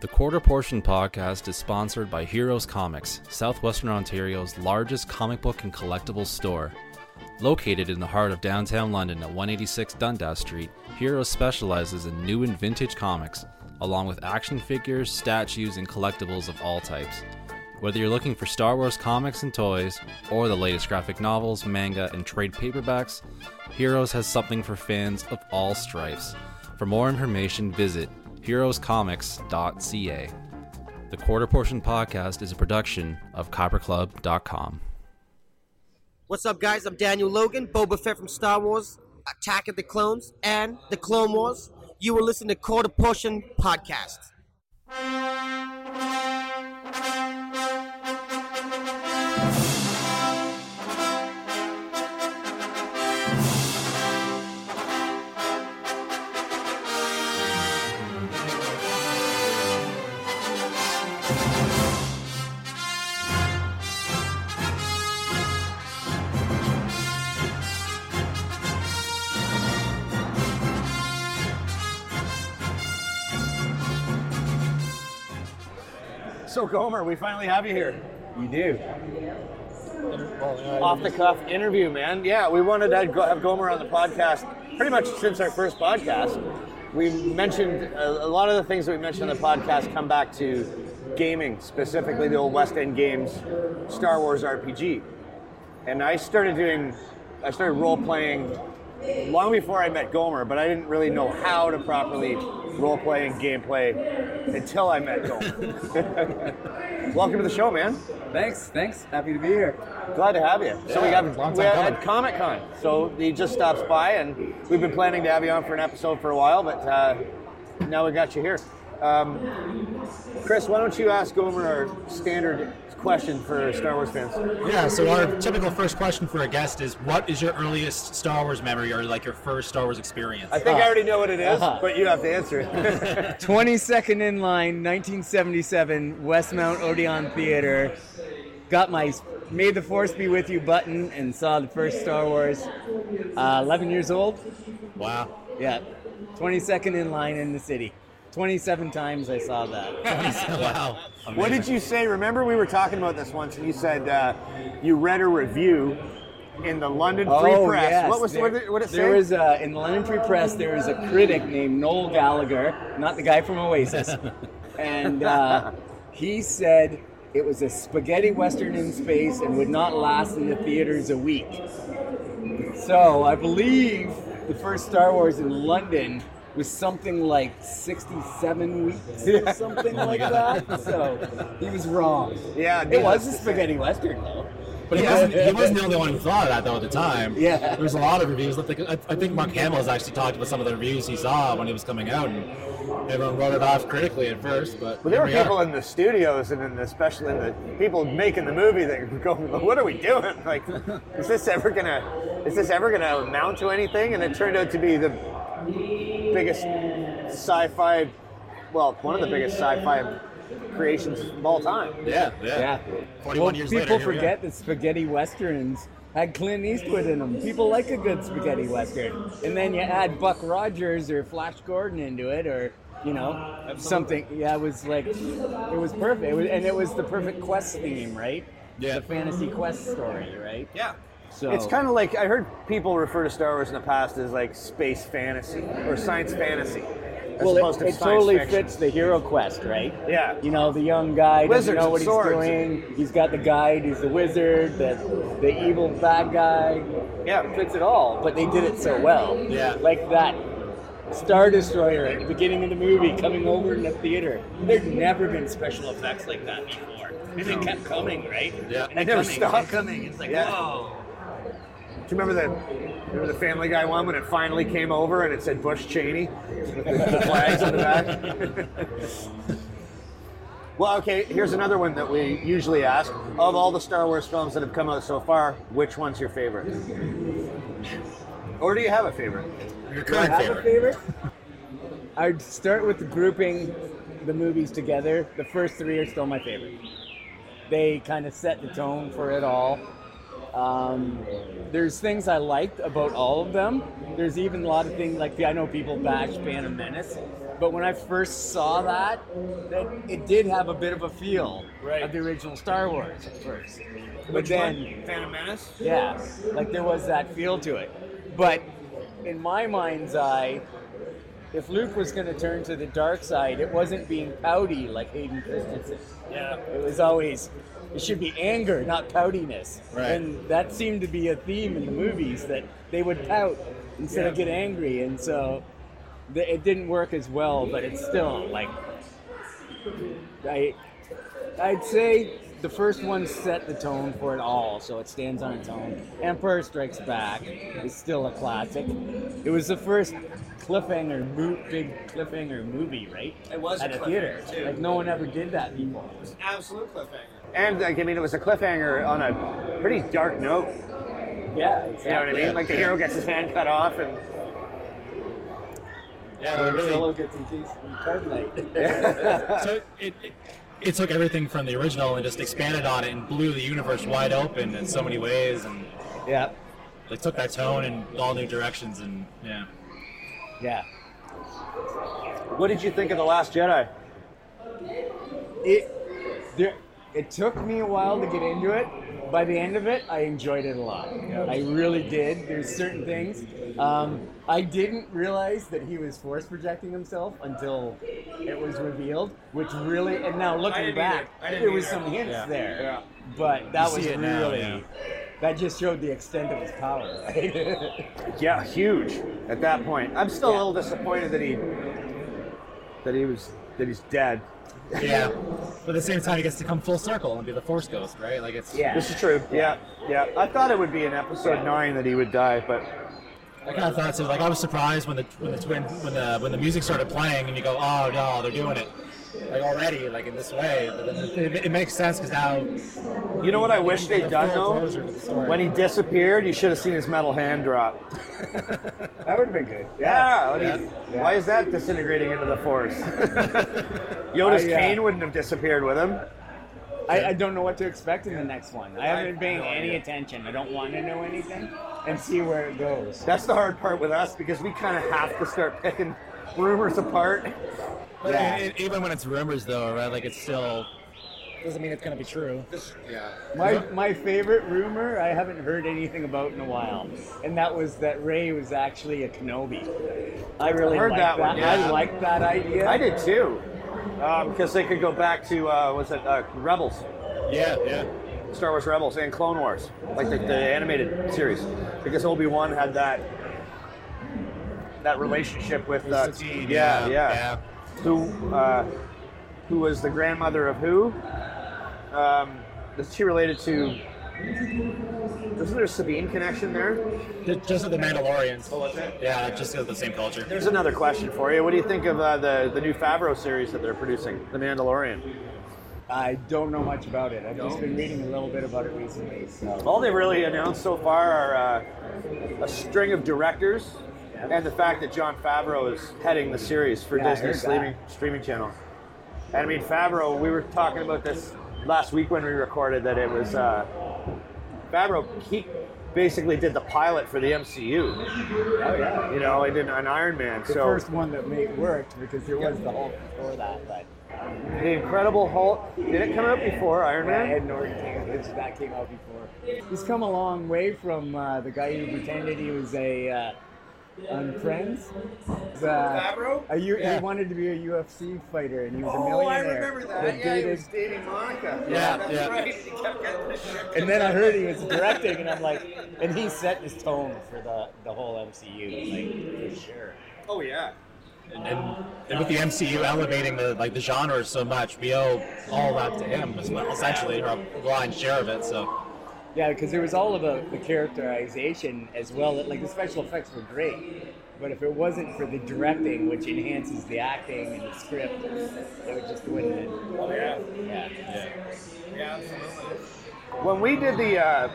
The Quarter Portion podcast is sponsored by Heroes Comics, Southwestern Ontario's largest comic book and collectibles store. Located in the heart of downtown London at 186 Dundas Street, Heroes specializes in new and vintage comics, along with action figures, statues, and collectibles of all types. Whether you're looking for Star Wars comics and toys, or the latest graphic novels, manga, and trade paperbacks, Heroes has something for fans of all stripes. For more information, visit heroescomics.ca. The Quarter Portion Podcast is a production of kyberclub.com. What's up, guys? I'm Daniel Logan, Boba Fett from Star Wars, Attack of the Clones, and The Clone Wars. You will listen to Quarter Portion Podcast. So Gomer, we finally have you here. You do. Off the cuff interview, man. Yeah, we wanted to have Gomer on the podcast pretty much since our first podcast. We mentioned a, a lot of the things that we mentioned on the podcast come back to gaming, specifically the old West End games, Star Wars RPG. And I started doing, I started role playing long before I met Gomer, but I didn't really know how to properly role play and gameplay until I met Gomer. Welcome to the show, man. Thanks, thanks. Happy to be here. Glad to have you. so we got long we had Comic Con. So he just stops by, and we've been planning to have you on for an episode for a while, but uh, now we got you here. Um, Chris, why don't you ask Gomer our standard question for Star Wars fans? Yeah, so our typical first question for a guest is what is your earliest Star Wars memory or like your first Star Wars experience? I think I already know what it is, Uh-huh. but you have to answer it. 22nd in line, 1977, Westmount Odeon Theater. Got my May the Force Be With You button and saw the first Star Wars. Uh, 11 years old. Wow. Yeah. 22nd in line in the city. 27 times I saw that. wow. what did you say? Remember, we were talking about this once, and you said uh, you read a review in the London Free Oh, Press. yes. What was there, what did, what did it there say? was a, in the London Free Press. There was a critic named Noel Gallagher, not the guy from Oasis, and uh, he said it was a spaghetti western in space and would not last in the theaters a week. So I believe the first Star Wars in London was something like 67 weeks or something oh like that. So he was wrong. yeah, It was a spaghetti western though. But he wasn't, he wasn't the only one who thought of that though at the time. Yeah. There was a lot of reviews. I think, I I think Mark Hamill has actually talked about some of the reviews he saw when he was coming out, and everyone wrote it off critically at first. But But there were here we are. people in the studios and in the, especially in the people making the movie that were going, "What are we doing? Like, is this ever gonna, is this ever gonna amount to anything?" And it turned out to be the biggest sci-fi, well, one of the biggest sci-fi creations of all time. Yeah, yeah. Yeah. 41 well, years people later, here forget that spaghetti westerns had Clint Eastwood in them. People like a good spaghetti western, and then you add Buck Rogers or Flash Gordon into it, or you know something. Yeah, it was like it was perfect, it was, and it was the perfect quest theme, right? Yeah. the fantasy quest story, right? Yeah. So It's kind of like I heard people refer to Star Wars in the past as like space fantasy or science fantasy, as well, it, to it totally fiction. fits the hero quest, right? Yeah. You know, the young guy doesn't Wizards know what he's swords. doing. He's got the guide. He's the wizard. The the evil bad guy. Yeah. It fits it all. But they did it so well. Yeah. Like that Star Destroyer at the beginning of the movie coming over in the theater. There'd never been special effects like that before. And they kept coming, right? Yeah. And it Never coming, stopped. coming. It's like, Yeah. whoa. Do you remember the remember the Family Guy one when it finally came over and it said Bush Cheney with the, the flags in the back? well, okay. Here's another one that we usually ask: of all the Star Wars films that have come out so far, which one's your favorite? Or do you have a favorite? Your Do I current have a favorite. favorite? I'd start with grouping the movies together. The first three are still my favorite. They kind of set the tone for it all. Um, there's things I liked about all of them. There's even a lot of things like I know people bash Phantom Menace, but when I first saw that, that it did have a bit of a feel Right. of the original Star Wars at first. But Which then, one? Phantom Menace. yeah, like there was that feel to it. But in my mind's eye, if Luke was going to turn to the dark side, it wasn't being pouty like Hayden Christensen. Yeah. It was always, it should be anger, not poutiness. Right. And that seemed to be a theme in the movies that they would pout instead of get angry. And so th- it didn't work as well, but it's still like, I, I'd say the first one set the tone for it all, so it stands on its own. Empire Strikes Back is still a classic. It was the first cliffhanger, mo- big cliffhanger movie, right? It was at a a theater. too. Like no one ever did that before. It was an Absolute cliffhanger. And like, I mean, it was a cliffhanger on a pretty dark note. Yeah, You know what I mean? Like the hero gets his hand cut off, and Yeah, Or they really- Solo gets encased in carbonite. so it, it it took everything from the original and just expanded on it and blew the universe wide open in so many ways and yeah, they took that tone in all new directions and yeah. yeah. what did you think of the Last Jedi? It there, it took me a while to get into it. By the end of it, I enjoyed it a lot. I really did. There's certain things. Um, I didn't realize that he was force projecting himself until it was revealed, which really. And now looking back, either. I didn't there was some hints Yeah. there. Yeah. But that was it now, really. yeah. That just showed the extent of his power, right? Yeah, huge at that point. I'm still a little disappointed that he that he was that he's dead. Yeah. But at the same time he gets to come full circle and be the force ghost, right? Like it's yeah. This is true. Yeah, yeah. I thought it would be in episode Yeah. nine that he would die, but I kind of thought so. Like I was surprised when the when the twin when the when the music started playing and you go, oh no, they're doing it like already, like in this way. But then it, it makes sense because now you know what I wish they'd done though? the. When he disappeared, you should have seen his metal hand drop. That would have been good. Yeah. I mean, Yeah. Why is that disintegrating into the force? Yoda's I, uh, cane wouldn't have disappeared with him. I, I don't know what to expect in the next one. I haven't been paying any attention. I don't want to know anything and see where it goes. That's the hard part with us because we kind of have to start picking rumors apart. But Yeah. I mean, it- even when it's rumors, though, right? Like it's still doesn't mean it's gonna be true. Yeah. My my favorite rumor I haven't heard anything about in a while, and that was that Rey was actually a Kenobi. I really Heard liked that that. one, yeah. I liked that idea. I did too. Because they could go back to, uh, was it uh, Rebels? Yeah, yeah. Star Wars Rebels and Clone Wars, like the, the animated series, because Obi Wan had that that relationship with uh, Satine, yeah, yeah, who uh, who was the grandmother of who? Um, is she related to? Isn't there a Sabine connection there? Just with the Mandalorians. Oh. Yeah, just because of the same culture. There's another question for you. What do you think of uh, the the new Favreau series that they're producing, The Mandalorian? I don't know much about it. I've just been reading a little bit about it recently. So All they really announced so far are uh, a string of directors Yeah. And the fact that Jon Favreau is heading the series for Yeah, Disney streaming streaming channel. And I mean Favreau, we were talking about this last week when we recorded that it was uh, Favreau. He basically did the pilot for the MCU. oh yeah, You know, he did an Iron Man. the so first one that made worked because there was the Hulk before that, but the Incredible Hulk did it come out before Iron yeah, Man? Ed Norton came, which that came out before. He's come a long way from uh, the guy who pretended he was a uh, on Friends. Uh, the, Favreau? A U- Yeah. He wanted to be a UFC fighter, and he was a millionaire. Oh, I millionaire. remember that. that Yeah, he was dating Monica. Yeah, that's yeah. right. He kept getting the shit and then I heard he was directing, and I'm like, and he set this tone for the the whole MCU, like for sure. Oh yeah. And, and, and with the MCU elevating the like the genre so much, we owe all that to him as well, essentially, or a blind share of it. So Yeah, because there was all of the, the characterization as well. Like the special effects were great, but if it wasn't for the directing, which enhances the acting and the script, it would just wouldn't. Have, Oh yeah. yeah. Yeah, absolutely. When we did the, uh,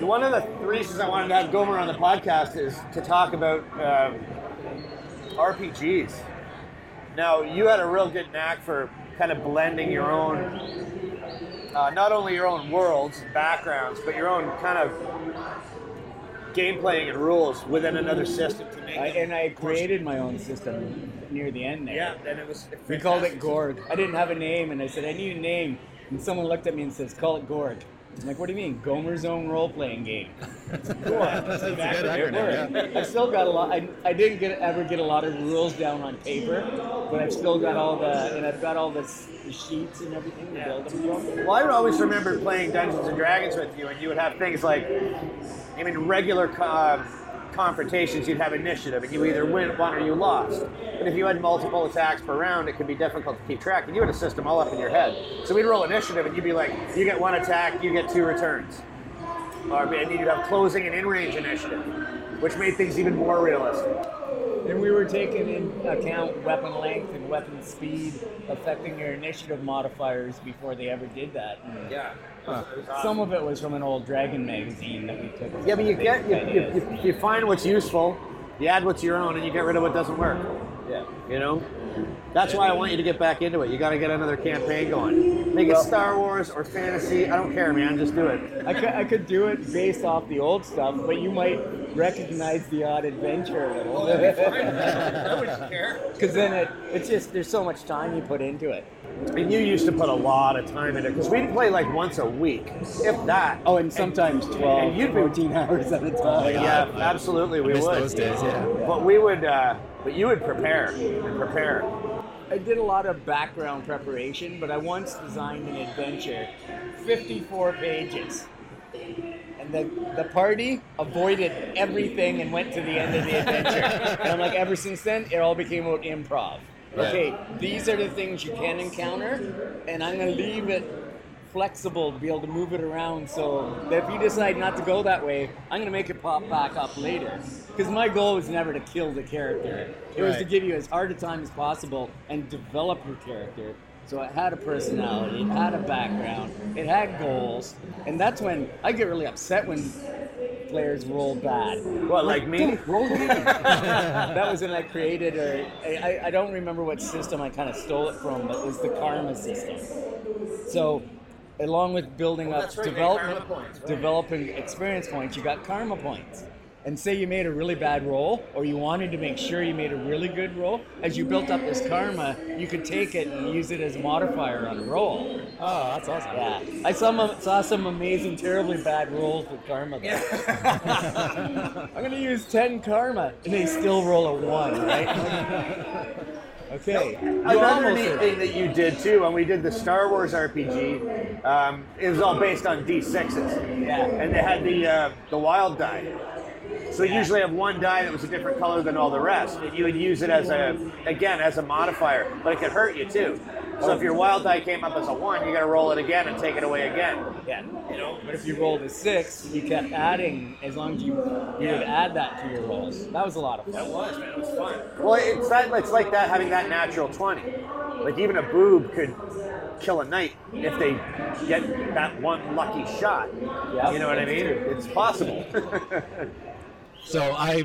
one of the reasons I wanted to have Gomer on the podcast is to talk about um, RPGs. Now, you had a real good knack for kind of blending your own uh, not only your own worlds, and backgrounds, but your own kind of game playing and rules within another system to make I, and I created my own system near the end there. Yeah, and it was. We called it. Gorg. I didn't have a name, and I said I need a name. And someone looked at me and says, "Call it Gorg." I'm like, "What do you mean, Gomer's own role-playing game?" Gorg. That's a good acronym, yeah. I've still got a lot. I, I didn't get ever get a lot of rules down on paper, but I've still got all the and I've got all the, the sheets and everything to build them from. Well, I would always remember playing Dungeons and Dragons with you, and you would have things like, I mean, regular co- um, confrontations, you'd have initiative, and you either win, won, or you lost. But if you had multiple attacks per round, it could be difficult to keep track, and you had a system all up in your head. So we'd roll initiative, and you'd be like, you get one attack, you get two returns. Or, and you'd have closing and in-range initiative, which made things even more realistic. And we were taking in account weapon length and weapon speed affecting your initiative modifiers before they ever did that. And Yeah. Some of it was from an old Dragon magazine that we took. Yeah, but you get you, you, you, you find what's useful, you add what's your own, and you get rid of what doesn't work. yeah. You know, that's why I want you to get back into it. You got to get another campaign going. Make it Well- Star Wars or fantasy. I don't care, man. Just do it. I could, I could do it based off the old stuff, but you might recognize the odd adventure a little. Bit. I wouldn't care. Because then it, it's just, there's so much time you put into it. And you used to put a lot of time into it because we'd play like once a week, if that. Oh, and sometimes 12, and you'd be- 14 hours at a time. yeah, absolutely, we Miss would. those days, yeah. But we would, uh, but you would prepare and prepare. I did a lot of background preparation, but I once designed an adventure, 54 pages. And the, the party avoided everything and went to the end of the adventure. and I'm like, ever since then, it all became about improv. Right. Okay, these are the things you can encounter, and I'm going to leave it flexible to be able to move it around so that if you decide not to go that way, I'm going to make it pop back up later. Because my goal was never to kill the character. It was to give you as hard a time as possible and develop your character. So it had a personality, it had a background, it had goals, and that's when I get really upset when players roll bad. What, like me? Roll me. that was when I created, or I- I don't remember what system I kind of stole it from, but it was the karma system. So, along with building oh, up that's right, development, points, right. developing experience points, you got karma points. And say you made a really bad roll, or you wanted to make sure you made a really good roll, as you built up this karma, you could take it and use it as a modifier on a roll. Oh, that's awesome. Yeah, I saw, some- saw some amazing, terribly bad rolls with karma. Though. I'm gonna use ten karma, and they still roll a one, right? okay. You Another neat thing that you did too, when we did the Star Wars RPG, um, it was all based on D6s. Yeah. And they had the uh, the wild die. So you usually have one die that was a different color than all the rest, and you would use it as a again as a modifier, but it could hurt you too. So if your wild die came up as a one, you got to roll it again and take it away again. Yeah. You know, but if you rolled a six, you kept adding as long as you you would add that to your rolls. That was a lot of fun. That was man, it was fun. Well, it's that it's like that having that natural twenty. Like even a boob could kill a knight if they get that one lucky shot. Yeah, you know what I mean? It's possible. So I,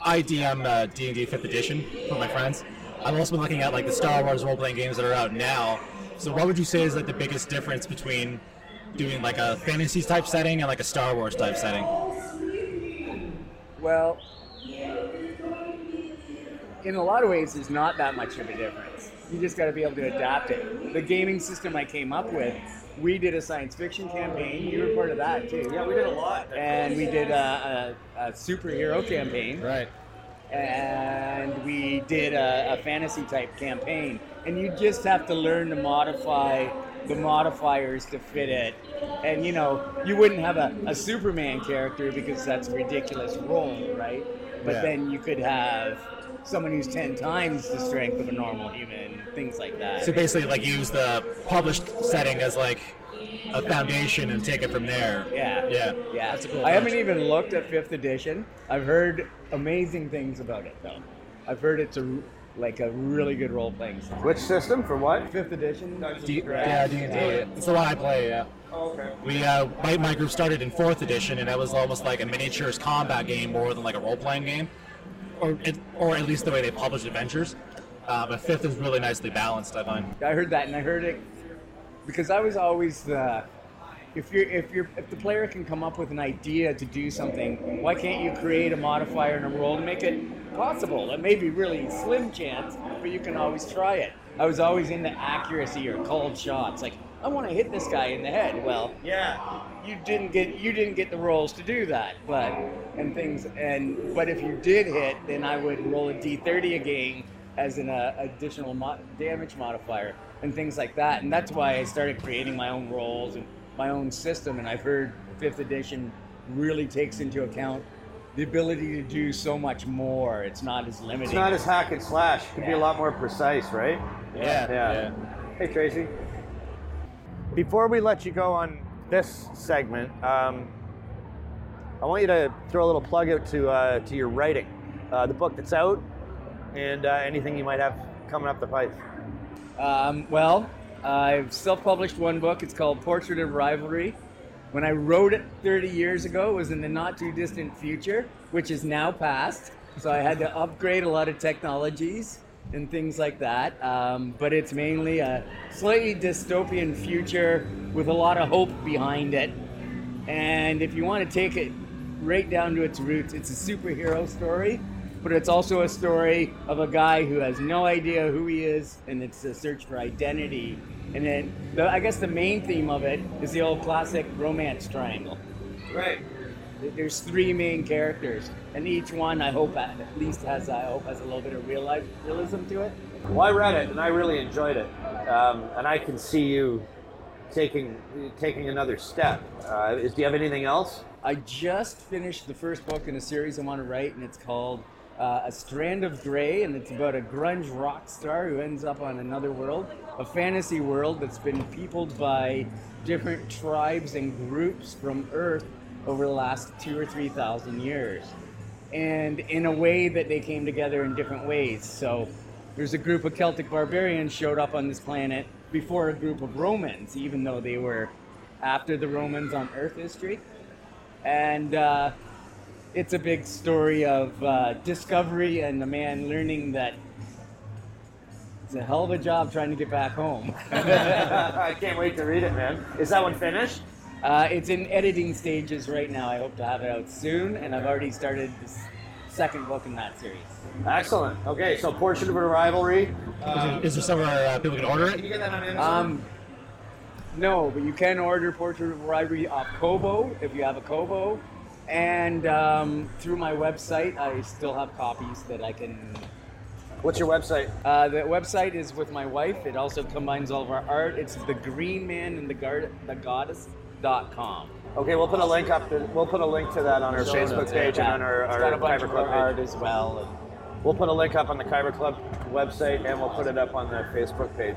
I DM uh, D&D Fifth Edition for my friends. I've also been looking at like the Star Wars role-playing games that are out now. So what would you say is like the biggest difference between doing like a fantasy type setting and like a Star Wars type setting? Well, in a lot of ways, there's not that much of a difference. You just got to be able to adapt it. The gaming system I came up with, we did a science fiction campaign. You were part of that too. yeah, we did a lot. And we did a, a, a superhero campaign. Right. And we did a, a fantasy type campaign. And you just have to learn to modify the modifiers to fit it. And you know, you wouldn't have a, a Superman character because that's a ridiculous role, right? But Yeah. then you could have someone who's 10 times the strength of a normal human, things like that. So basically, like use the published setting as like a foundation and take it from there. Yeah. Yeah. Yeah. That's a cool I haven't even looked at fifth edition. I've heard amazing things about it though. I've heard it's a like a really good role playing system. Which system for what? Fifth edition. D- yeah, D&D. It's the one I play. Yeah. okay. We uh, my, my group started in fourth edition, and it was almost like a miniatures combat game more than like a role playing game, or or at least the way they publish adventures. Uh, but fifth is really nicely balanced, I find. I heard that, and I heard it because I was always the if you're if you're if the player can come up with an idea to do something, why can't you create a modifier in a roll to make it possible? It may be really slim chance, but you can always try it. I was always into accuracy or called shots. Like I want to hit this guy in the head. Well, Yeah. you didn't get you didn't get the rolls to do that, but and things and but if you did hit, then I would roll a d30 again as an uh, additional mo- damage modifier and things like that. And that's why I started creating my own rolls and my own system. And I've heard fifth edition really takes into account the ability to do so much more. It's not as limited. It's not as hack and slash. It could be a lot more precise, right? yeah, Yeah. Hey, Tracy. Before we let you go on this segment, um, I want you to throw a little plug out to uh, to your writing, uh, the book that's out, and uh, anything you might have coming up the pipe. Um, well, I've self-published one book. It's called Portrait of Rivalry. When I wrote it 30 years ago, it was in the not too distant future, which is now past. So I had to upgrade a lot of technologies and things like that. Um, but it's mainly a slightly dystopian future with a lot of hope behind it. And if you want to take it right down to its roots, it's a superhero story, but it's also a story of a guy who has no idea who he is, and it's a search for identity. And then, the, I guess the main theme of it is the old classic romance triangle. Right. There's three main characters, and each one I hope at least has I hope has a little bit of real life realism to it. Well, I read it and I really enjoyed it, um, and I can see you taking taking another step. Uh, is, do you have anything else? I just finished the first book in a series I want to write, and it's called uh, A Strand of Grey, and it's about a grunge rock star who ends up on another world, a fantasy world that's been peopled by different tribes and groups from Earth over the last two or three thousand years. And in a way that they came together in different ways. So there's a group of Celtic barbarians showed up on this planet before a group of Romans, even though they were after the Romans on Earth history and uh, it's a big story of uh, discovery and a man learning that it's a hell of a job trying to get back home. I can't wait to read it, man. Is that one finished? Uh, it's in editing stages right now. I hope to have it out soon, and I've already started this second book in that series. Excellent. Okay, so Portrait of a Rivalry. Is, it, is there somewhere uh, people can order it? you get that on Amazon? Um, no, but you can order Portrait of a Rivalry off Kobo if you have a Kobo. And um, through my website, I still have copies that I can What's your website? Uh, the website is with my wife. It also combines all of our art. It's the Green Man and the, Guard- the Goddess.com. Okay, we'll put a link up. To, we'll put a link to that on our Show Facebook page yeah. and on our, It's our got a Kyber of Club our art page. as well. And We'll put a link up on the Kyber Club website and we'll put it up on the Facebook page.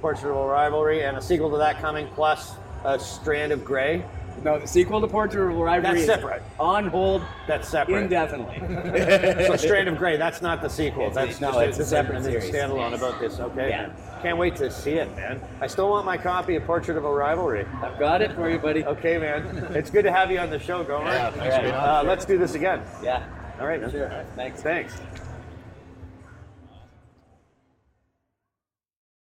Portrait of Rivalry and a sequel to that coming, plus a Strand of Grey. No, the sequel to Portrait of a Rivalry That's is separate. on hold That's separate. indefinitely. so Strand of Grey, that's not the sequel. It's- that's no, just it's a separate and series. standalone about this. Okay. Yeah. Can't wait to see it, man. I still want my copy of Portrait of a Rivalry. I've got it for you, buddy. Okay, man. It's good to have you on the show, Gomer. Yeah, thanks Uh, let's do this again. Yeah. All right, man. Sure. Thanks. Thanks.